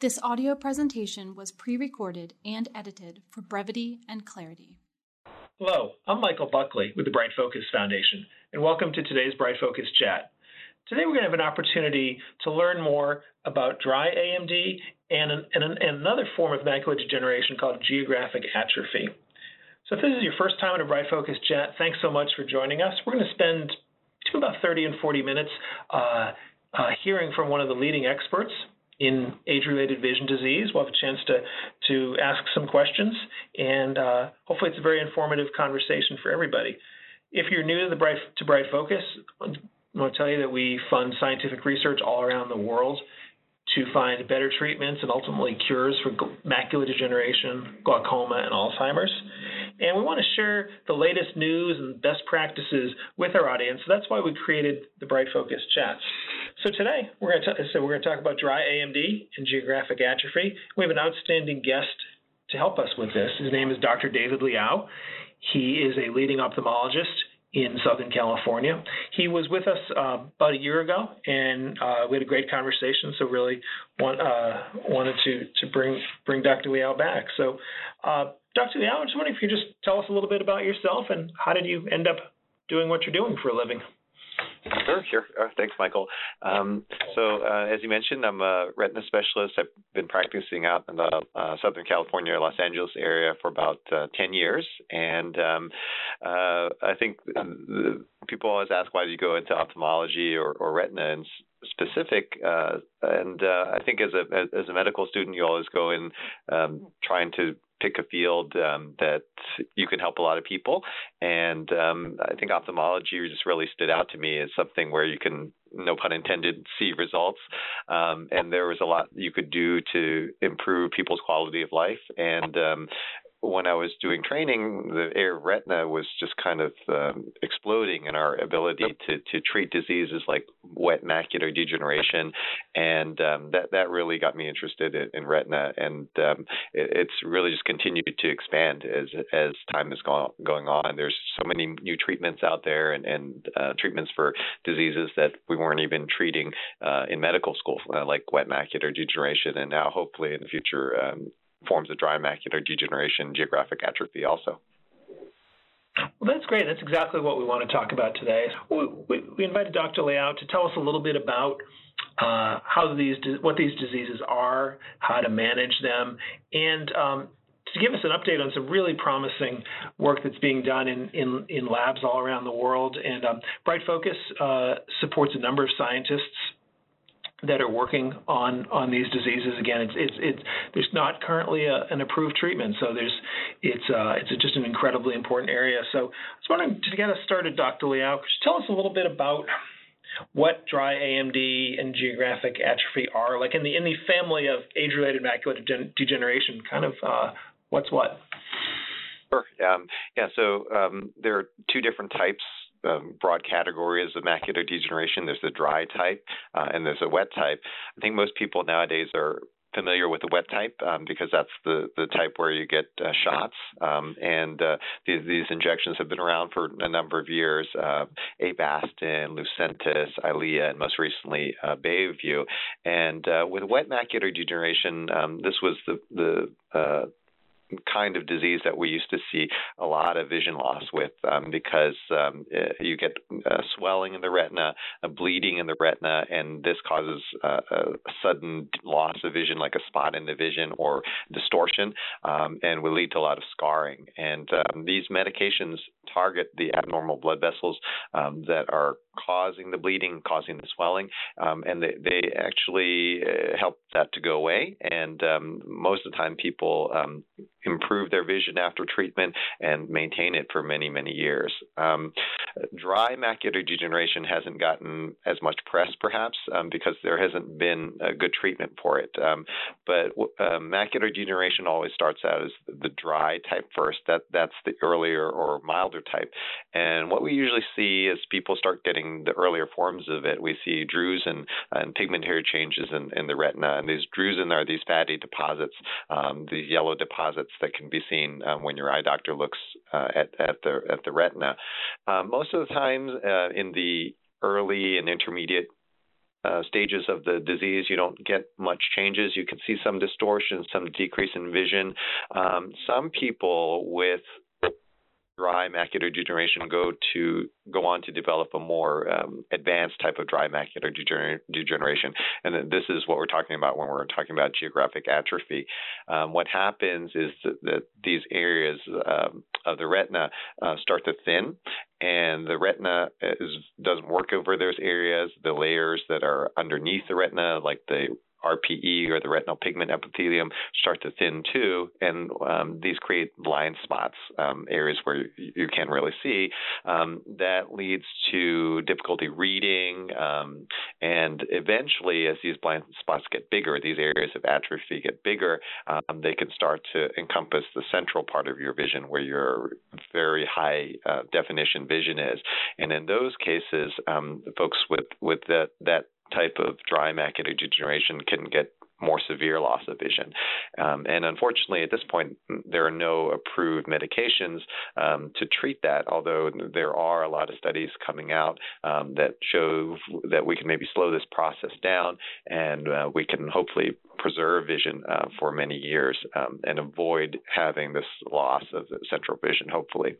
This audio presentation was pre recorded and edited for brevity and clarity. Hello, I'm Michael Buckley with the Bright Focus Foundation, and welcome to today's Bright Focus Chat. Today we're going to have an opportunity to learn more about dry AMD and, an, and, an, and another form of macular degeneration called geographic atrophy. So if this is your first time in a Bright Focus Chat, thanks so much for joining us. We're going to spend about 30 and 40 minutes uh, uh, hearing from one of the leading experts in age-related vision disease. We'll have a chance to to ask some questions, and uh, hopefully it's a very informative conversation for everybody. If you're new to the Bright to Bright Focus, I want to tell you that we fund scientific research all around the world to find better treatments and ultimately cures for macular degeneration, glaucoma, and Alzheimer's. And we want to share the latest news and best practices with our audience. So that's why we created the Bright Focus Chats. So today we're going to so we're going to talk about dry AMD and geographic atrophy. We have an outstanding guest to help us with this. His name is Dr. David Liao. He is a leading ophthalmologist in Southern California. He was with us uh, about a year ago, and uh, we had a great conversation. So really want, uh, wanted to to bring bring Dr. Liao back. So, uh, Dr. Liao, I was wondering if you could just tell us a little bit about yourself and how did you end up doing what you're doing for a living? Sure, sure. Uh, thanks, Michael. Um, so, uh, as you mentioned, I'm a retina specialist. I've been practicing out in the uh, Southern California, Los Angeles area for about uh, 10 years. And um, uh, I think people always ask, why do you go into ophthalmology or, or retina in specific? Uh, and I think as a, as a medical student, you always go in um, trying to pick a field um, that you can help a lot of people. And um, I think ophthalmology just really stood out to me as something where you can, no pun intended, see results. Um, and there was a lot you could do to improve people's quality of life. And um, when I was doing training, the of retina was just kind of um, exploding in our ability to to treat diseases like wet macular degeneration, and um, that that really got me interested in, in retina, and um, it, it's really just continued to expand as as time is gone, going on. There's so many new treatments out there, and and uh, treatments for diseases that we weren't even treating uh, in medical school, uh, like wet macular degeneration, and now hopefully in the future um, forms of dry macular degeneration, geographic atrophy also. Well, that's great. That's exactly what we want to talk about today. We, we, we invited Dr. Liao to tell us a little bit about uh, how these what these diseases are, how to manage them, and um, to give us an update on some really promising work that's being done in, in, in labs all around the world. And um, Bright Focus uh, supports a number of scientists that are working on on these diseases. Again, it's it's, it's there's not currently a, an approved treatment, so there's it's uh, it's just an incredibly important area. So I was wondering to get us started, Dr. Liao, could you tell us a little bit about what dry AMD and geographic atrophy are, like in the in the family of age-related macular degeneration, kind of uh, what's what? Sure. Um, yeah. So um, there are two different types um, broad categories of macular degeneration. There's the dry type uh, and there's a wet type. I think most people nowadays are familiar with the wet type um, because that's the, the type where you get uh, shots. Um, and uh, these, these injections have been around for a number of years. Uh, Avastin, Lucentis, Eylea, and most recently uh, Beovu. And uh, with wet macular degeneration, um, this was the, the uh, kind of disease that we used to see a lot of vision loss with um, because um, eh, you get uh, swelling in the retina, bleeding in the retina, and this causes uh, a sudden loss of vision, like a spot in the vision or distortion, um, and will lead to a lot of scarring. And um, these medications target the abnormal blood vessels um, that are causing the bleeding, causing the swelling, um, and they, they actually uh, help that to go away. And um, most of the time, people um, improve their vision after treatment and maintain it for many, many years. Um, dry macular degeneration hasn't gotten as much press, perhaps, um, because there hasn't been a good treatment for it. Um, but uh, macular degeneration always starts out as the dry type first. That that's the earlier or milder type. And what we usually see as people start getting the earlier forms of it, we see drusen and pigmentary changes in, in the retina. And these drusen are these fatty deposits, um, these yellow deposits that can be seen um, when your eye doctor looks uh, at, at the at the retina. Uh, most of the times uh, in the early and intermediate uh, stages of the disease, you don't get much changes. You can see some distortion, some decrease in vision. Um, some people with dry macular degeneration go to go on to develop a more um, advanced type of dry macular degener- degeneration, and this is what we're talking about when we're talking about geographic atrophy. Um, what happens is that, that these areas um, of the retina uh, start to thin, and the retina is, doesn't work over those areas. The layers that are underneath the retina, like the RPE or the retinal pigment epithelium start to thin too, and um, these create blind spots, um, areas where you, you can't really see. Um, that leads to difficulty reading, um, and eventually, as these blind spots get bigger, these areas of atrophy get bigger, um, they can start to encompass the central part of your vision where your very high uh, definition vision is. And in those cases, um, folks with with that that type of dry macular degeneration can get more severe loss of vision. Um, and unfortunately, at this point, there are no approved medications um, to treat that, although there are a lot of studies coming out um, that show that we can maybe slow this process down and uh, we can hopefully preserve vision uh, for many years um, and avoid having this loss of central vision, hopefully.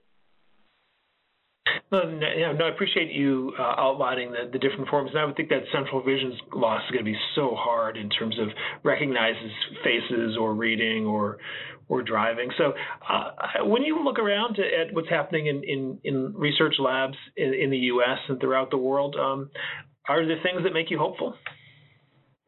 No, no, I appreciate you uh, outlining the, the different forms. And I would think that central vision loss is going to be so hard in terms of recognizing faces or reading or or driving. So uh, when you look around at what's happening in, in, in research labs in, in, the U.S. and throughout the world, um, are there things that make you hopeful?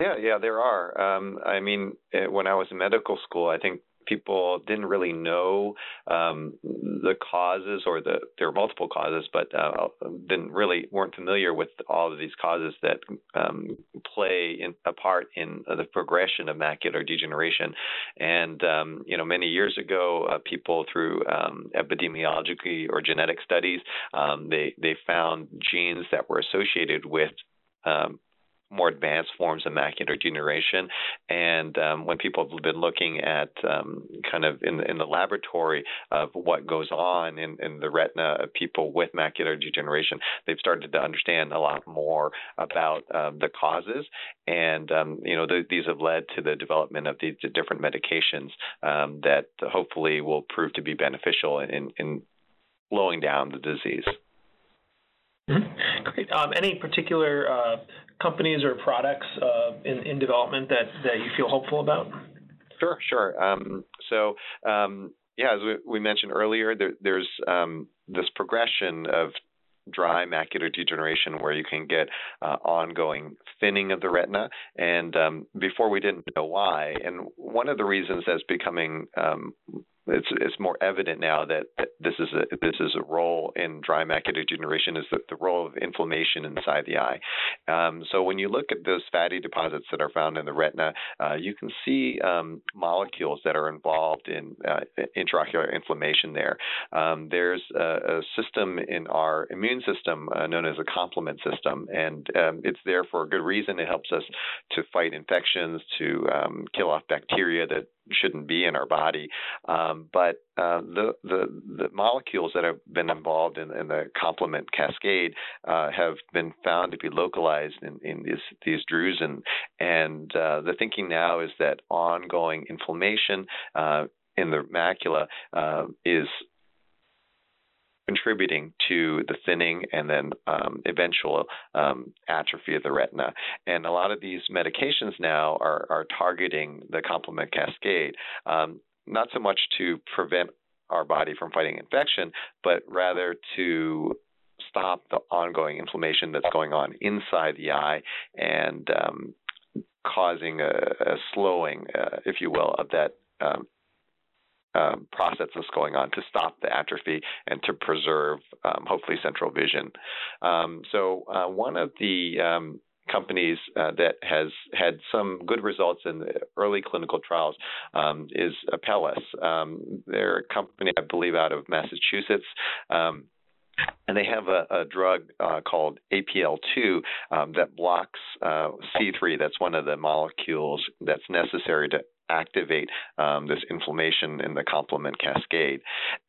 Yeah, yeah, there are. Um, I mean, eh, when I was in medical school, I think people didn't really know um, the causes or the there are multiple causes, but uh, didn't really weren't familiar with all of these causes that um, play in, a part in the progression of macular degeneration. And um, you know, many years ago, uh, people through um, epidemiology or genetic studies, um, they they found genes that were associated with um, more advanced forms of macular degeneration. And um, when people have been looking at um, kind of in the, in the laboratory of what goes on in, in the retina of people with macular degeneration, they've started to understand a lot more about um, the causes. And, um, you know, th- these have led to the development of these different medications um, that hopefully will prove to be beneficial in, in slowing down the disease. Mm-hmm. Great. Um, any particular uh, companies or products uh, in, in development that, that you feel hopeful about? Sure, sure. Um, so, um, yeah, as we, we, mentioned earlier, there, there's um, this progression of dry macular degeneration where you can get uh, ongoing thinning of the retina. And um, before we didn't know why. And one of the reasons that's becoming um, it's it's more evident now that, this is a this is a role in dry macular degeneration is the, the role of inflammation inside the eye. Um, so when you look at those fatty deposits that are found in the retina, uh, you can see um, molecules that are involved in uh, intraocular inflammation there. Um, there's a, a, system in our immune system uh, known as a complement system, and um, it's there for a good reason. It helps us to fight infections, to um, kill off bacteria that shouldn't be in our body. Um, but uh, the, the, the molecules that have been involved in, in the complement cascade uh, have been found to be localized in, in these these drusen, and uh, the thinking now is that ongoing inflammation uh, in the macula uh, is contributing to the thinning and then um, eventual um, atrophy of the retina. And a lot of these medications now are, are targeting the complement cascade, um, not so much to prevent our body from fighting infection, but rather to stop the ongoing inflammation that's going on inside the eye and um, causing a, a slowing, uh, if you will, of that um, um, process that's going on to stop the atrophy and to preserve, um, hopefully, central vision. Um, so, uh, one of the um, companies uh, that has had some good results in early clinical trials um, is Apellis. Um, they're a company, I believe, out of Massachusetts. Um, And they have a, a drug uh, called APL2 um, that blocks uh, C3. That's one of the molecules that's necessary to activate um, this inflammation in the complement cascade.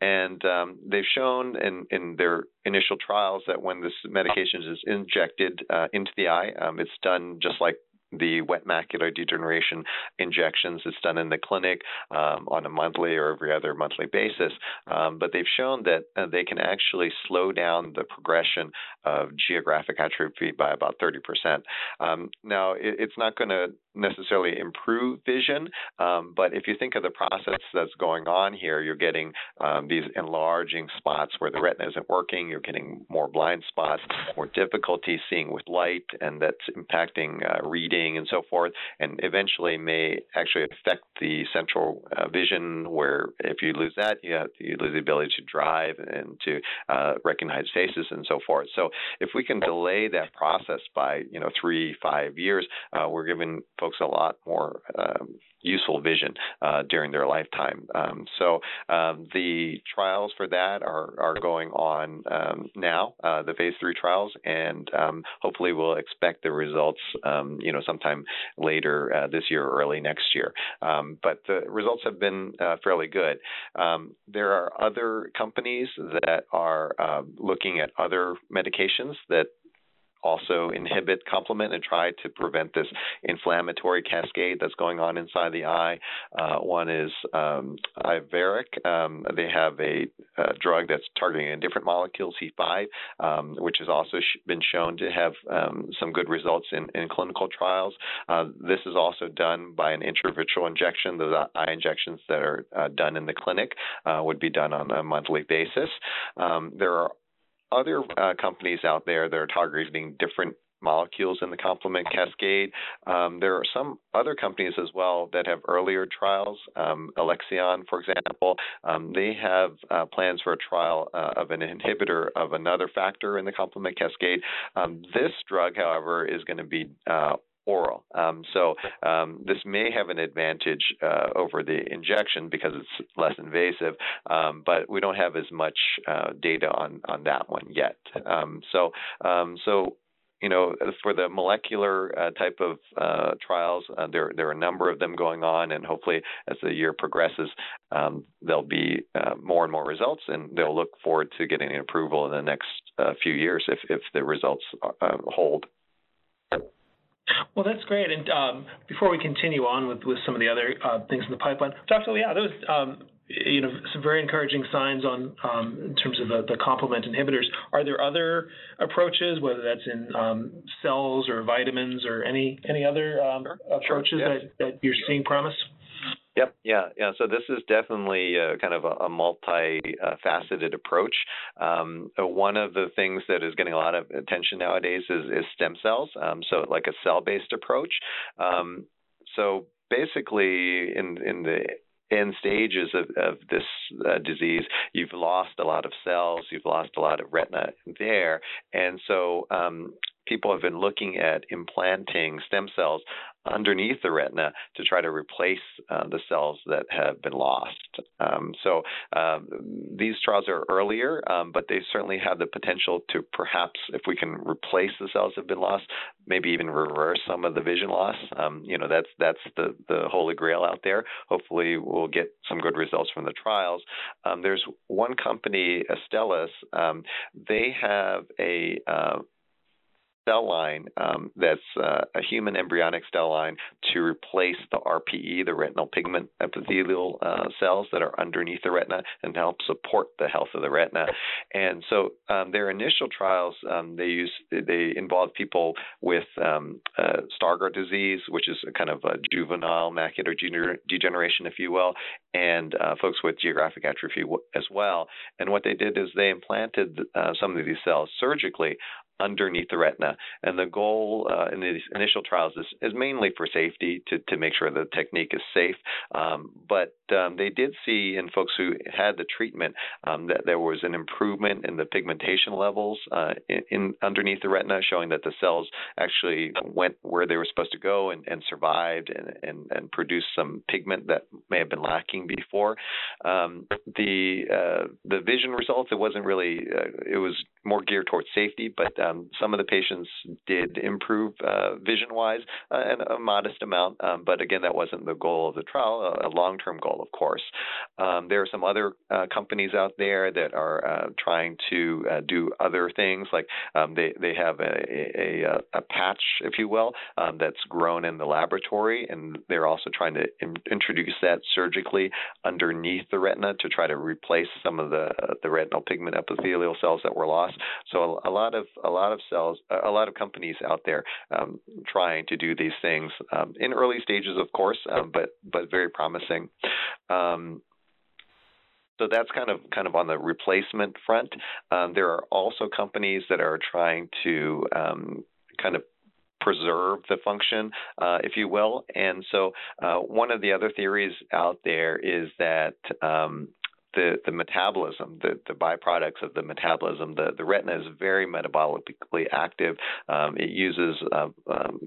And um, they've shown in, in their initial trials that when this medication is injected uh, into the eye, um, it's done just like the wet macular degeneration injections. It's done in the clinic um, on a monthly or every other monthly basis. Um, but they've shown that uh, they can actually slow down the progression of geographic atrophy by about 30%. Um, now, it, it's not going to necessarily improve vision, um, but if you think of the process that's going on here, you're getting um, these enlarging spots where the retina isn't working, you're getting more blind spots, more difficulty seeing with light, and that's impacting uh, reading and so forth, and eventually may actually affect the central uh, vision. Where if you lose that, you have, you lose the ability to drive and to uh, recognize faces and so forth. So if we can delay that process by you know three five years, uh, we're giving folks a lot more. Um, useful vision uh, during their lifetime. Um, so um, the trials for that are, are going on um, now, uh, the phase three trials, and um, hopefully we'll expect the results, um, you know, sometime later uh, this year or early next year. Um, but the results have been uh, fairly good. there are other companies that are looking at other medications that also inhibit complement and try to prevent this inflammatory cascade that's going on inside the eye. Uh, one is um, Iveric. Um, they have a, a, drug that's targeting a different molecule, C5, um, which has also sh- been shown to have um, some good results in, in clinical trials. Uh, this is also done by an intravitreal injection. Those eye injections that are uh, done in the clinic uh, would be done on a monthly basis. Um, there are other uh, companies out there that are targeting different molecules in the complement cascade. Um, there are some other companies as well that have earlier trials. Um, Alexion, for example, um, they have uh, plans for a trial uh, of an inhibitor of another factor in the complement cascade. Um, this drug, however, is going to be uh, oral. Um, so um, this may have an advantage uh, over the injection because it's less invasive, um, but we don't have as much uh, data on on that one yet. Um, so um, so you know, for the molecular uh, type of uh, trials, uh, there there are a number of them going on, and hopefully, as the year progresses, um, there'll be uh, more and more results, and they'll look forward to getting an approval in the next uh, few years if if the results uh, hold. Well, that's great. And um, before we continue on with, with some of the other uh, things in the pipeline, Dr. Yeah, those um, you know some very encouraging signs on um, in terms of the, the, complement inhibitors. Are there other approaches, whether that's in um, cells or vitamins or any any other um, sure. approaches sure. that, that you're seeing promise? Yep. Yeah. Yeah. So this is definitely uh, kind of a, a multi-faceted approach. Um, uh, one of the things that is getting a lot of attention nowadays is, is stem cells. Um, so like a cell-based approach. Um, so basically, in in the end stages of, of this uh, disease, you've lost a lot of cells, you've lost a lot of retina there, and so um, people have been looking at implanting stem cells underneath the retina to try to replace uh, the cells that have been lost. Um, so um, these trials are earlier, um, but they certainly have the potential to perhaps, if we can replace the cells that have been lost, maybe even reverse some of the vision loss. Um, you know, that's that's the the holy grail out there. Hopefully, we'll get some good results from the trials. Um, there's one company, Astellas. Um, they have a uh, cell line um, that's uh, a human embryonic cell line to replace the RPE, the retinal pigment epithelial uh, cells that are underneath the retina and help support the health of the retina. And so um, their initial trials, um, they use they involve people with um, uh, Stargardt disease, which is a kind of a juvenile macular degeneration, if you will, and uh, folks with geographic atrophy as well. And what they did is they implanted uh, some of these cells surgically underneath the retina. And the goal uh, in these initial trials is, is mainly for safety to, to make sure the technique is safe. Um, but um, they did see in folks who had the treatment um, that there was an improvement in the pigmentation levels uh, in, in, underneath the retina, showing that the cells actually went where they were supposed to go and, and survived and, and, and, produced some pigment that may have been lacking before. Um, the uh, the vision results it wasn't really uh, it was more geared towards safety, but um, some of the patients did improve uh, vision-wise, uh, and a modest amount. Um, but again, that wasn't the goal of the trial, a, a long-term goal, of course. Um, there are some other uh, companies out there that are uh, trying to uh, do other things, like um, they they have a, a, a, patch, if you will, um, that's grown in the laboratory, and they're also trying to in, introduce that surgically underneath the retina to try to replace some of the the retinal pigment epithelial cells that were lost. So a, a lot of a lot of cells, a lot of companies out there um, trying to do these things um, in early stages, of course, um, but but very promising. Um, so that's kind of kind of on the replacement front. Um, there are also companies that are trying to um, kind of preserve the function, uh, if you will. And so, uh, one of the other theories out there is that um, the, the metabolism, the, the byproducts of the metabolism, the, the retina is very metabolically active. Um, it uses uh, um,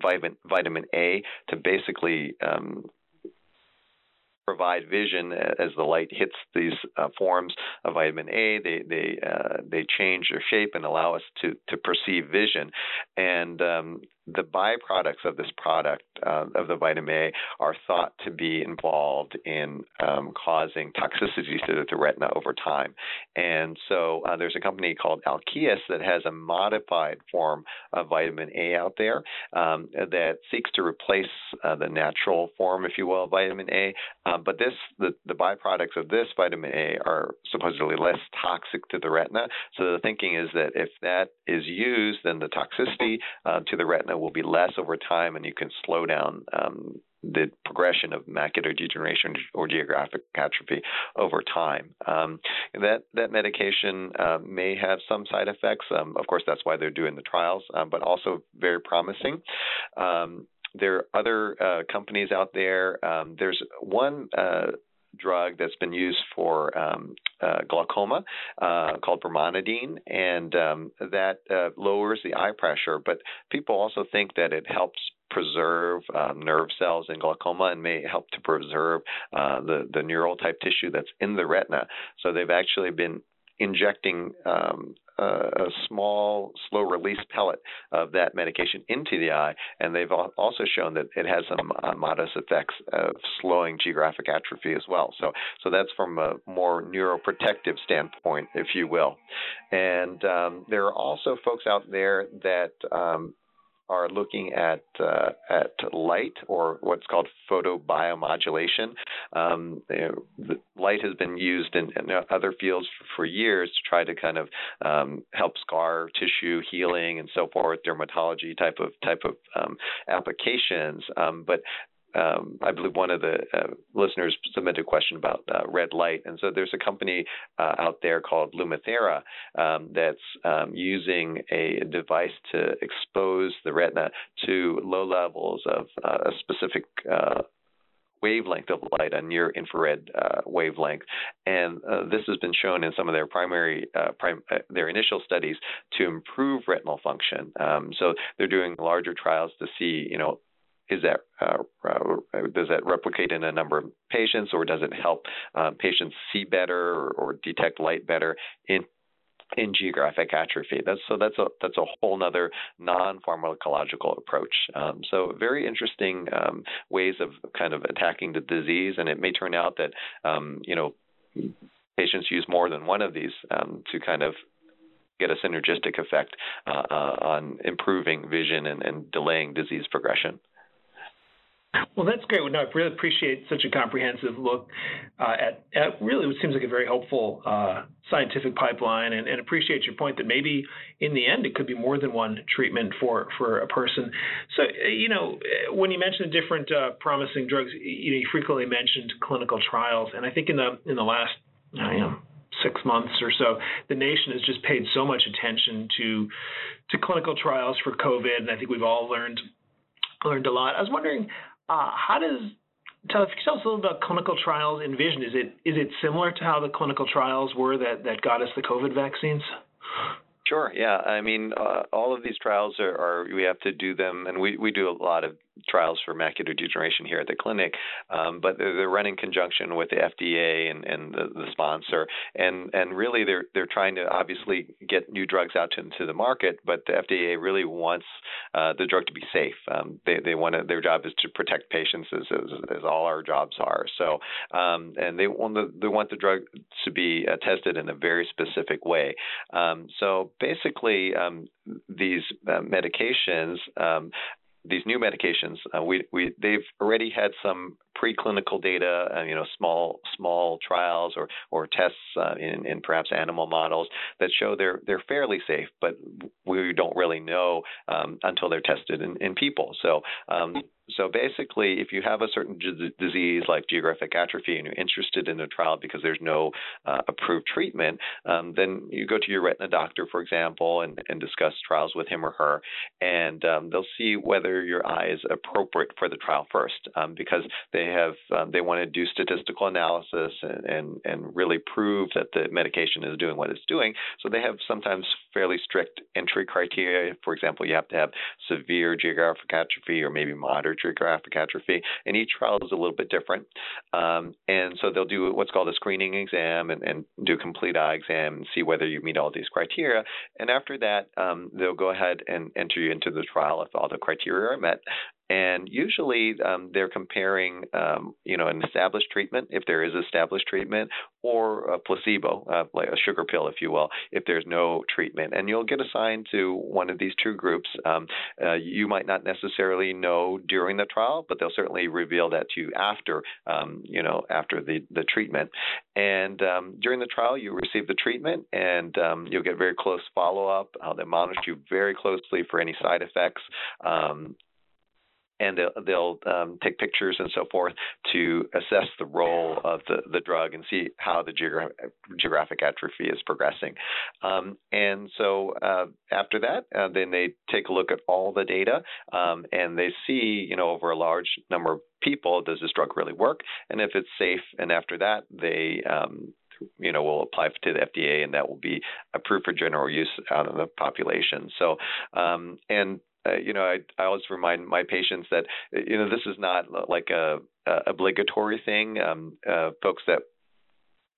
vitamin, vitamin A to basically um, provide vision as the light hits these uh, forms of vitamin A. They they uh, they change their shape and allow us to to perceive vision. And um, the byproducts of this product uh, of the vitamin A are thought to be involved in um, causing toxicity to the retina over time. And so uh, there's a company called Alkeus that has a modified form of vitamin A out there um, that seeks to replace uh, the natural form, if you will, of vitamin A. Um, but this the, the byproducts of this vitamin A are supposedly less toxic to the retina. So the thinking is that if that is used, then the toxicity uh, to the retina will be less over time, and you can slow down um, the progression of macular degeneration or geographic atrophy over time. Um, that that medication uh, may have some side effects. Um, of course, that's why they're doing the trials, um, but also very promising. Um, there are other uh, companies out there. Um, there's one uh, drug that's been used for um, uh, glaucoma uh, called brimonidine, and um, that uh, lowers the eye pressure. But people also think that it helps preserve uh, nerve cells in glaucoma and may help to preserve uh, the the neural type tissue that's in the retina. So they've actually been injecting um, a small, slow release pellet of that medication into the eye, and they've also shown that it has some uh, modest effects of slowing geographic atrophy as well. So, so that's from a more neuroprotective standpoint, if you will. And um, there are also folks out there that um, are looking at uh, at light or what's called photobiomodulation. Um, light has been used in, in, other fields for years to try to kind of um, help scar tissue healing and so forth, dermatology type of type of um, applications. Um, but um, I believe one of the uh, listeners submitted a question about uh, red light, and so there's a company uh, out there called LumiThera um, that's um, using a device to expose the retina to low levels of uh, a specific uh, wavelength of light, a near infrared uh, wavelength, and uh, this has been shown in some of their primary, uh, prim- uh, their initial studies to improve retinal function. Um, so they're doing larger trials to see, you know, is that uh, uh, does that replicate in a number of patients, or does it help um, patients see better or, or, detect light better in in geographic atrophy? That's so that's a that's a whole other non-pharmacological approach. Um, so very interesting um, ways of kind of attacking the disease, and it may turn out that um, you know patients use more than one of these um, to kind of get a synergistic effect uh, uh, on improving vision and, and delaying disease progression. Well, that's great. No, I really appreciate such a comprehensive look uh, at, at, really what seems like a very helpful uh, scientific pipeline, and, and, appreciate your point that maybe in the end it could be more than one treatment for for a person. So, you know, when you mentioned the different uh, promising drugs, you know, you frequently mentioned clinical trials, and I think in the in the last, six months or so, the nation has just paid so much attention to to clinical trials for COVID, and I think we've all learned learned a lot. I was wondering, uh, how does tell, tell us a little about clinical trials in Vision, is it is it similar to how the clinical trials were that, that got us the COVID vaccines? Sure. Yeah. I mean, uh, all of these trials are, are, we have to do them, and we, we do a lot of trials for macular degeneration here at the clinic, um, but they're, they're, run in conjunction with the FDA and, and the, the, sponsor, and and really they're they're trying to obviously get new drugs out to, into the market, but the FDA really wants uh, the drug to be safe. Um, they they want to, their job is to protect patients as, as, as all our jobs are. So um, and they want the they want the drug to be uh, tested in a very specific way. Um, so basically, um, these uh, medications um, these new medications, uh, we, we, they've already had some preclinical data, uh, you know, small small trials or or tests uh, in, in perhaps animal models that show they're they're fairly safe, but we don't really know um, until they're tested in, in people. So um, so basically, if you have a certain disease like geographic atrophy and you're interested in a trial because there's no uh, approved treatment, um, then you go to your retina doctor, for example, and, and discuss trials with him or her, and um, they'll see whether your eye is appropriate for the trial first, um, because they have um, they want to do statistical analysis and, and and really prove that the medication is doing what it's doing. So they have sometimes fairly strict entry criteria. For example, you have to have severe geographic atrophy or maybe moderate geographic atrophy, and each trial is a little bit different. Um, and so they'll do what's called a screening exam and, and, do a complete eye exam and see whether you meet all these criteria. And after that, um, they'll go ahead and enter you into the trial if all the criteria are met. And usually um, they're comparing, um, you know, an established treatment, if there is established treatment, or a placebo, uh, like a sugar pill, if you will, if there's no treatment. And you'll get assigned to one of these two groups. Um, uh, you might not necessarily know during the trial, but they'll certainly reveal that to you after, um, you know, after the, the treatment. And um, during the trial, you receive the treatment, and um, you'll get very close follow-up. Uh, they monitor you very closely for any side effects. And they'll, they'll um, take pictures and so forth to assess the role of the, the drug and see how the geogra- geographic atrophy is progressing. Um, and so uh, after that, uh, then they take a look at all the data um, and they see, you know, over a large number of people, does this drug really work? And if it's safe, and after that, they um, you know, will apply to the FDA, and that will be approved for general use out of the population. So, um, and uh, you know, I, I always remind my patients that you know this is not like a, a obligatory thing. Um, uh, folks that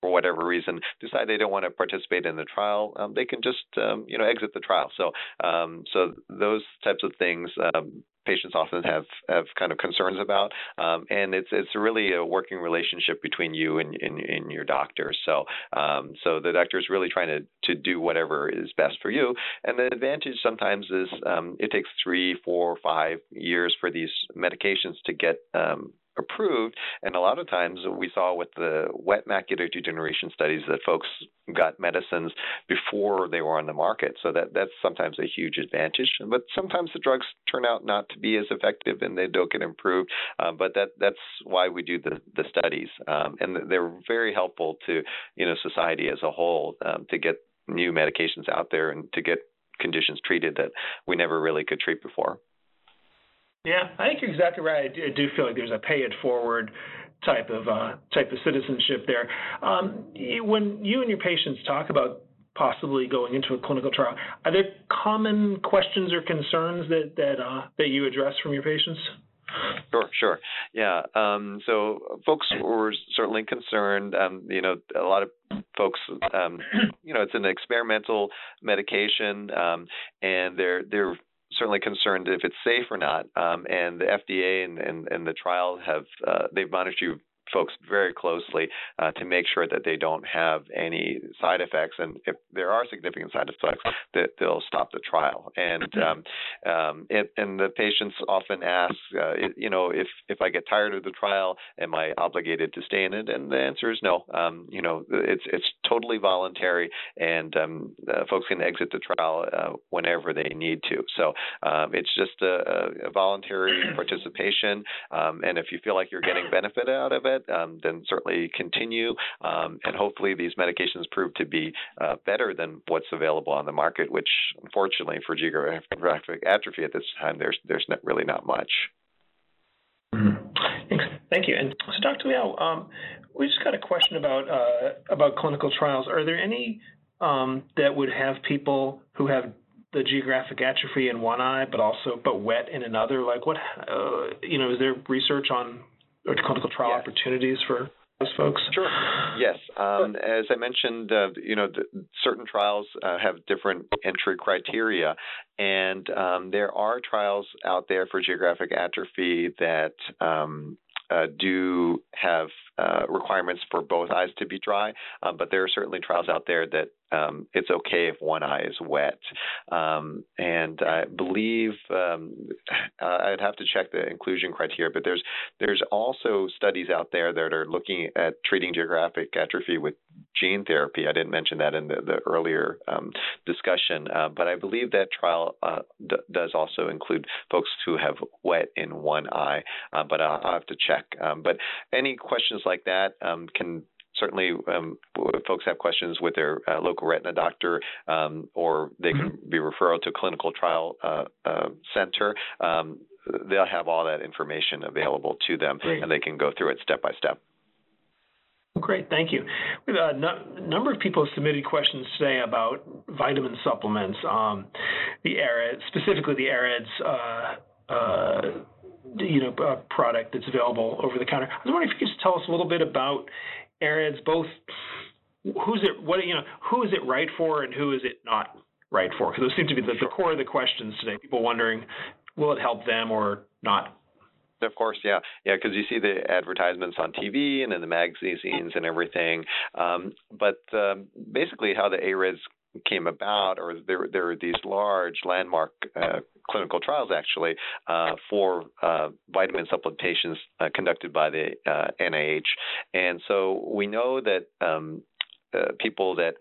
for whatever reason decide they don't want to participate in the trial, um, they can just um, you know exit the trial. So um, so those types of things um, patients often have have kind of concerns about, um, and it's it's really a working relationship between you and, and, and your doctor. So um, so the doctor is really trying to to do whatever is best for you. And the advantage sometimes is um, it takes three, four, five years for these medications to get um, approved. And a lot of times we saw with the wet macular degeneration studies that folks got medicines before they were on the market. So that that's sometimes a huge advantage. But sometimes the drugs turn out not to be as effective and they don't get improved. Uh, but that that's why we do the the studies, um, and they're very helpful to you know society as a whole um, to get new medications out there and to get conditions treated that we never really could treat before. Yeah, I think you're exactly right. I do feel like there's a pay it forward type of uh, type of citizenship there. Um, when you and your patients talk about possibly going into a clinical trial, are there common questions or concerns that that uh, that you address from your patients? Sure, sure. Yeah. Um, so folks were certainly concerned. Um, you know, a lot of folks, um, you know, it's an experimental medication, um, and they're they're certainly concerned if it's safe or not. Um, and the FDA and, and, and the trial have uh, they've monitored you folks very closely uh, to make sure that they don't have any side effects, and if there are significant side effects, that they'll stop the trial. And um, um, it, and the patients often ask, uh, it, you know, if if I get tired of the trial, am I obligated to stay in it? And the answer is no. Um, you know, it's it's totally voluntary, and um, uh, folks can exit the trial uh, whenever they need to. So um, it's just a, a voluntary participation, um, and if you feel like you're getting benefit out of it, it, um, then certainly continue. Um, and hopefully, these medications prove to be uh, better than what's available on the market, which unfortunately for geographic atrophy at this time, there's there's not, really not much. Mm-hmm. Thank you. And so, Dr. Liao, um, we just got a question about uh, about clinical trials. Are there any um, that would have people who have the geographic atrophy in one eye, but also but wet in another? Like, what uh, you know, is there research on clinical trial yes. opportunities for those folks? Sure. Yes. Um, as I mentioned, uh, you know, the, certain trials uh, have different entry criteria, and um, there are trials out there for geographic atrophy that um, uh, do have uh, requirements for both eyes to be dry, um, but there are certainly trials out there that um, it's okay if one eye is wet. Um, and I believe um, I'd have to check the inclusion criteria, but there's there's also studies out there that are looking at treating geographic atrophy with gene therapy. I didn't mention that in the, the earlier um, discussion, uh, but I believe that trial uh, d- does also include folks who have wet in one eye, uh, but I'll, I'll, have to check. Um, but any questions like that um, can certainly um, folks have questions with their uh, local retina doctor um, or they can mm-hmm. be referred to a clinical trial uh, uh, center um, they'll have all that information available to them Great. and they can go through it step by step Great, thank you. We have a number of people have submitted questions today about vitamin supplements, um, the ARED, specifically the AREDS, uh, uh, you know, uh, product that's available over the counter. I was wondering if you could just tell us a little bit about AREDS, both who's it, what you know, who is it right for, and who is it not right for? Because those seem to be the, the core of the questions today. People wondering, will it help them or not? Of course, yeah, yeah, because you see the advertisements on TV and in the magazines and everything. Um, but um, basically, how the AREDS came about, or there there these large landmark uh, clinical trials actually uh, for uh, vitamin supplementations uh, conducted by the NIH, uh, and so we know that. Um, uh, people that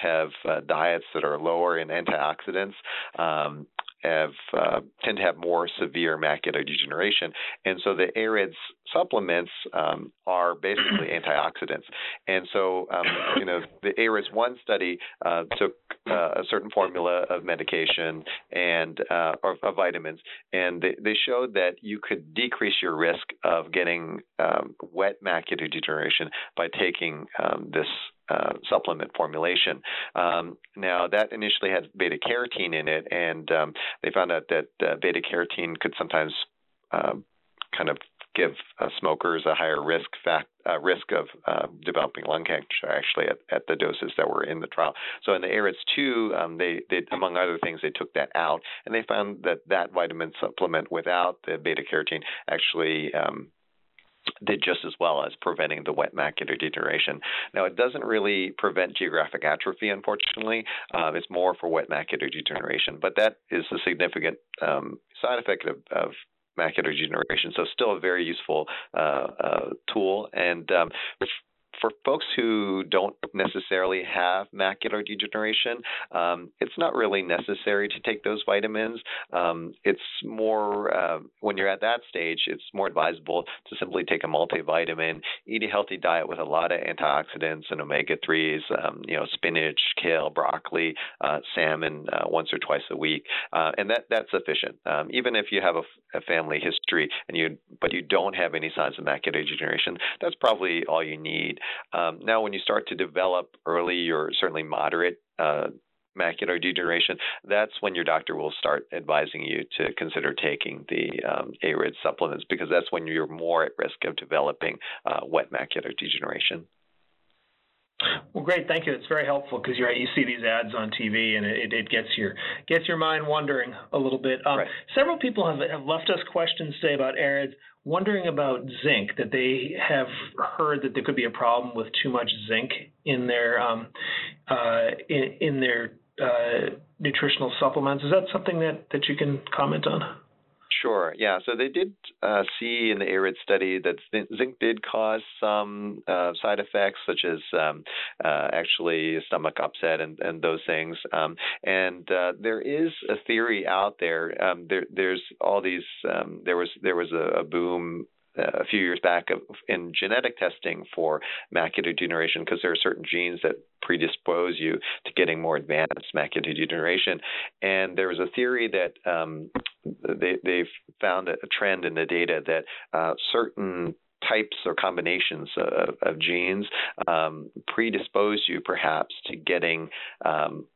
have diets that are lower in antioxidants um, have tend to have more severe macular degeneration, and so the AREDS supplements um, are basically antioxidants. And so, um, you know, the AREDS one study uh, took uh, a certain formula of medication and uh, or of vitamins, and they, they showed that you could decrease your risk of getting um, wet macular degeneration by taking um, this uh, supplement formulation. Um, now, that initially had beta carotene in it, and um, they found out that uh, beta carotene could sometimes uh, kind of give uh, smokers a higher risk fact, uh, risk of uh, developing lung cancer actually at, at, the doses that were in the trial. So in the AREDS 2, um, they, they, among other things, they took that out, and they found that that vitamin supplement without the beta carotene actually um, did just as well as preventing the wet macular degeneration. Now, it doesn't really prevent geographic atrophy, unfortunately. Uh, it's more for wet macular degeneration, but that is a significant um, side effect of, of macular degeneration. So, still a very useful uh, uh, tool. And um, for folks who don't necessarily have macular degeneration, um, it's not really necessary to take those vitamins. Um, it's more uh, when you're at that stage, it's more advisable to simply take a multivitamin, eat a healthy diet with a lot of antioxidants and omega threes. Um, you know, spinach, kale, broccoli, uh, salmon uh, once or twice a week, uh, and that that's sufficient. Um, even if you have a, a family history and you but you don't have any signs of macular degeneration, that's probably all you need. Um, now, when you start to develop early or certainly moderate uh, macular degeneration, that's when your doctor will start advising you to consider taking the um, ARED supplements because that's when you're more at risk of developing uh, wet macular degeneration. Well, great, thank you. It's very helpful because you're right. You see these ads on TV, and it, it gets your gets your mind wondering a little bit. Um, right. Several people have, have left us questions today about AREDS, wondering about zinc. That they have heard that there could be a problem with too much zinc in their um, uh, in, in their uh, nutritional supplements. Is that something that that you can comment on? Sure. Yeah. So they did uh, see in the ARID study that zinc did cause some uh, side effects, such as um, uh, actually stomach upset and, and those things. Um, and uh, there is a theory out there. Um, there there's all these. Um, there was there was a, a boom a few years back in genetic testing for macular degeneration because there are certain genes that predispose you to getting more advanced macular degeneration. And there was a theory that um, they, they've found a trend in the data that uh, certain types or combinations of, of genes um, predispose you perhaps to getting um,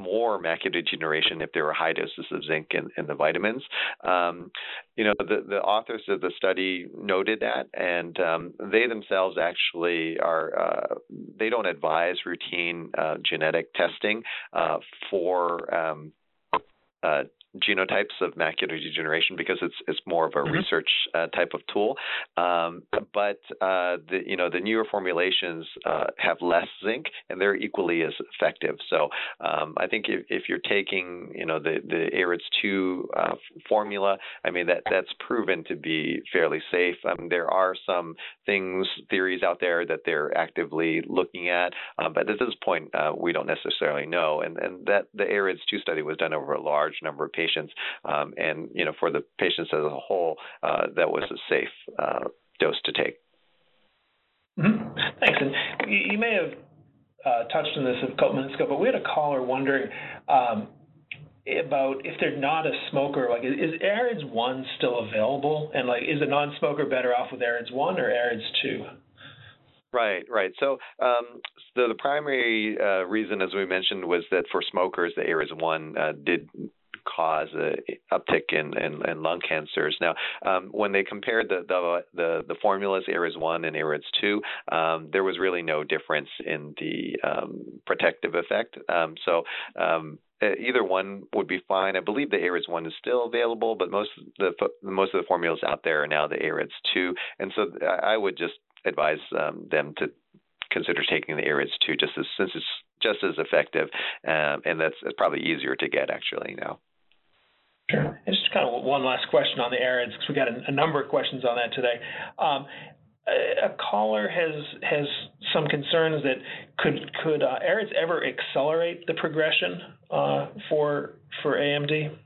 more macular degeneration if there were high doses of zinc in, in the vitamins. Um, you know, the, the authors of the study noted that, and um, they themselves actually are, uh, they don't advise routine uh, genetic testing uh, for um, uh, genotypes of macular degeneration because it's it's more of a mm-hmm. research uh, type of tool. Um, but uh, the you know the newer formulations uh, have less zinc and they're equally as effective. So um, I think if, if you're taking you know the the AREDS two uh, formula, I mean that that's proven to be fairly safe. Um, there are some things theories out there that they're actively looking at, uh, but at this point uh, we don't necessarily know. And and that the AREDS two study was done over a large number of patients, um, and you know for the patients as a whole, uh, that was a safe uh, dose to take. Mm-hmm. Thanks. And you, may have uh, touched on this a couple minutes ago, but we had a caller wondering. Um, about if they're not a smoker, like is, AREDS one still available, and like is a non-smoker better off with AREDS one or AREDS two? Right, right. So, um, so the primary uh, reason, as we mentioned, was that for smokers, the AREDS one uh, did cause an uptick in, in, in, lung cancers. Now, um, when they compared the, the, the, the formulas, AREDS 1 and AREDS 2, um, there was really no difference in the um, protective effect. Um, so, um, either one would be fine. I believe the AREDS one is still available, but most of the most of the formulas out there are now the AREDS two, and so I would just advise um, them to consider taking the AREDS two, just as since it's just as effective, um, and that's probably easier to get actually now. Sure. And just kind of one last question on the AREDS, because we got a, a, number of questions on that today. Um, a, a, caller has has some concerns that could could uh, AREDS ever accelerate the progression uh, for for AMD?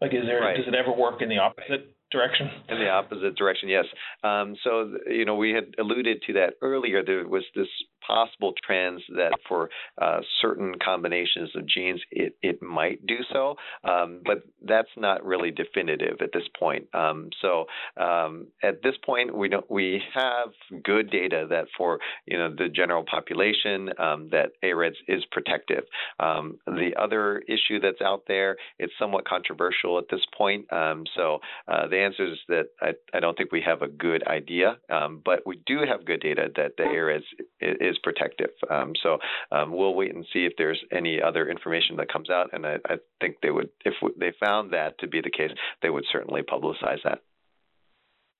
Like, is there right. does it ever work in the opposite direction? In the opposite direction, yes. Um, so you know, we had alluded to that earlier. There was this possible trends that for uh, certain combinations of genes it, it might do so, um, but that's not really definitive at this point. Um, so um, at this point, we don't we have good data that for you know the general population um, that AREDS is protective. Um, the other issue that's out there, it's somewhat controversial at this point. Um, so uh, the answer is that I, I, don't think we have a good idea, but we do have good data that the AREDS is protective. Um, so um, we'll wait and see if there's any other information that comes out, and I, I think they would, if they found that to be the case, they would certainly publicize that.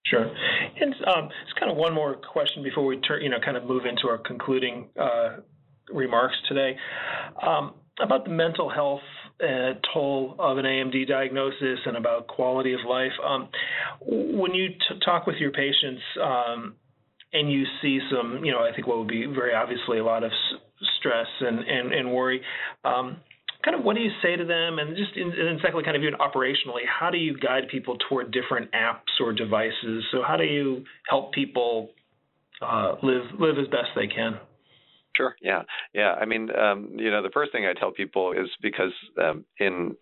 Sure. And um, just kind of one more question before we turn, you know, kind of move into our concluding uh, remarks today um, about the mental health uh, toll of an AMD diagnosis and about quality of life. Um, when you talk with your patients, um, and you see some, you know, I think what would be very obviously a lot of stress and, and, and worry. Um, kind of what do you say to them? And just in, and secondly, kind of even operationally, how do you guide people toward different apps or devices? So how do you help people uh, live live as best they can? Sure. Yeah. Yeah. I mean, um, you know, the first thing I tell people is because um, in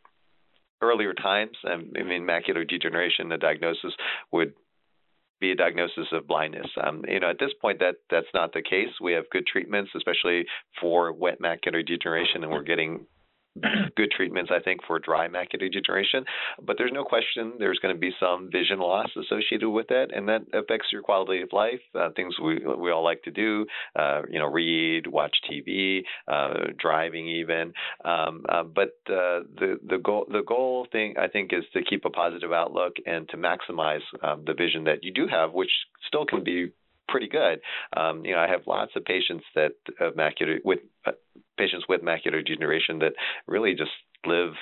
earlier times, um, I mean, macular degeneration, the diagnosis would be a diagnosis of blindness. Um, you know, at this point, that that's not the case. We have good treatments, especially for wet macular degeneration, and we're getting good treatments, I think, for dry macular degeneration. But there's no question there's going to be some vision loss associated with it, and that affects your quality of life. Uh, things we we all like to do, uh, you know, read, watch TV, uh, driving, even. Um, uh, but uh, the the goal the goal thing I think is to keep a positive outlook and to maximize um, the vision that you do have, which still can be pretty good. Um, you know, I have lots of patients that have macular with uh, patients with macular degeneration that really just live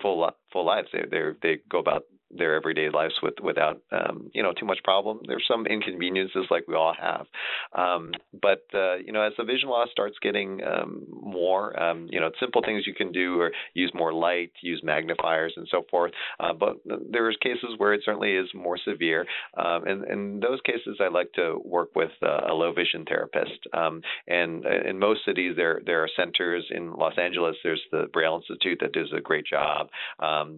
full full lives. They they they go about their everyday lives with without um, you know too much problem. There's some inconveniences like we all have, um, but uh, you know as the vision loss starts getting um, more, um, you know simple things you can do or use more light, use magnifiers and so forth. Uh, but there's cases where it certainly is more severe, um, and in those cases I like to work with uh, a low vision therapist. Um, and uh, in most cities there there are centers in Los Angeles. There's the Braille Institute that does a great job.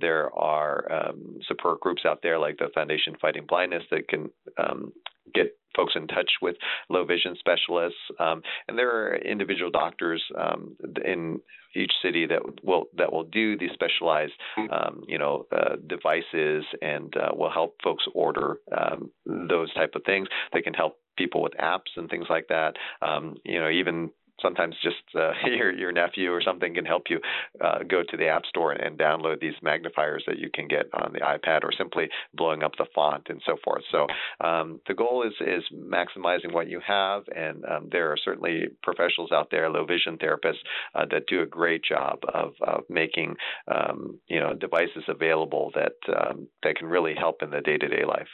there are support support groups out there like the Foundation Fighting Blindness that can um, get folks in touch with low vision specialists. Um, and there are individual doctors um, in each city that will that will do these specialized, um, you know, uh, devices and uh, will help folks order um, those type of things. They can help people with apps and things like that. Um, you know, even sometimes just uh, your your nephew or something can help you uh, go to the app store and, download these magnifiers that you can get on the iPad, or simply blowing up the font and so forth. So um, the goal is is maximizing what you have, and um, there are certainly professionals out there, low vision therapists, uh, that do a great job of, of making um, you know devices available that um, that can really help in the day to day life.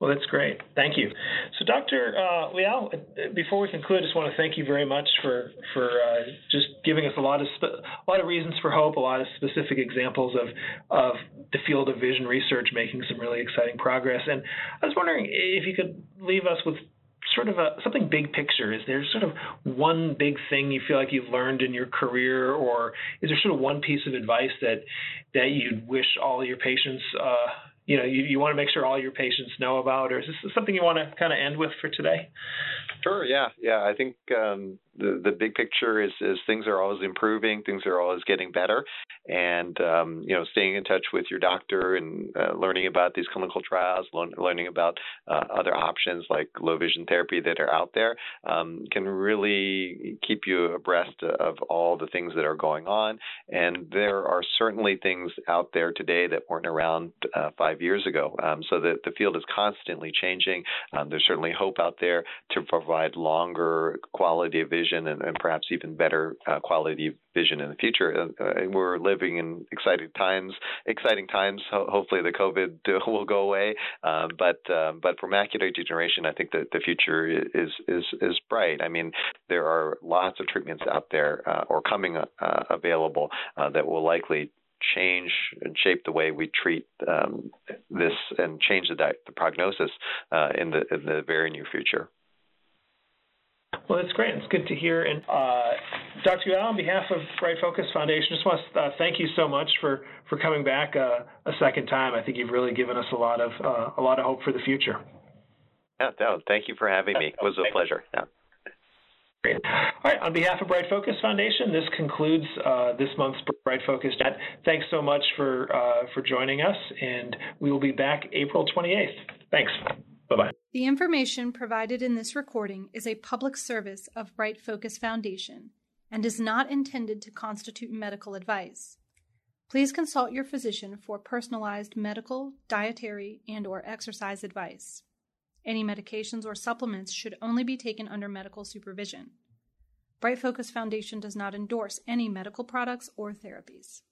Well, that's great. Thank you. So, Dr. Uh, Liao, before we conclude, I just want to thank you very much for for uh, just giving us a lot of a lot of reasons for hope, a lot of specific examples of of the field of vision research making some really exciting progress. And I was wondering if you could leave us with sort of a something big picture. Is there sort of one big thing you feel like you've learned in your career, or is there sort of one piece of advice that that you'd wish all your patients uh, you know you, you want to make sure all your patients know about or is this something you want to kind of end with for today? Sure yeah yeah i think um, the big picture is is things are always improving, things are always getting better, and um, you know staying in touch with your doctor and uh, learning about these clinical trials, learning about uh, other options like low vision therapy that are out there um, can really keep you abreast of all the things that are going on. And there are certainly things out there today that weren't around uh, five years ago. Um, so that the field is constantly changing. Um, there's certainly hope out there to provide longer quality of vision vision and, and perhaps even better uh, quality vision in the future. Uh, uh we're living in exciting times. Exciting times. Ho- hopefully, the COVID will go away. Um, but um, but for macular degeneration, I think that the future is is is bright. I mean, there are lots of treatments out there uh, or coming uh, available uh, that will likely change and shape the way we treat um, this and change the, di- the prognosis uh, in the in the very near future. Well, that's great. It's good to hear. And uh, Dr. Liao, on behalf of BrightFocus Foundation, just want to uh, thank you so much for for coming back uh, a second time. I think you've really given us a lot of uh, a lot of hope for the future. Yeah, no, thank you for having me. It was a pleasure. Yeah. Great. All right. On behalf of BrightFocus Foundation, this concludes uh, this month's BrightFocus Chat. Thanks so much for uh, for joining us, and we will be back April 28th. Thanks. Bye bye. The information provided in this recording is a public service of BrightFocus Foundation and is not intended to constitute medical advice. Please consult your physician for personalized medical, dietary, and or exercise advice. Any medications or supplements should only be taken under medical supervision. BrightFocus Foundation does not endorse any medical products or therapies.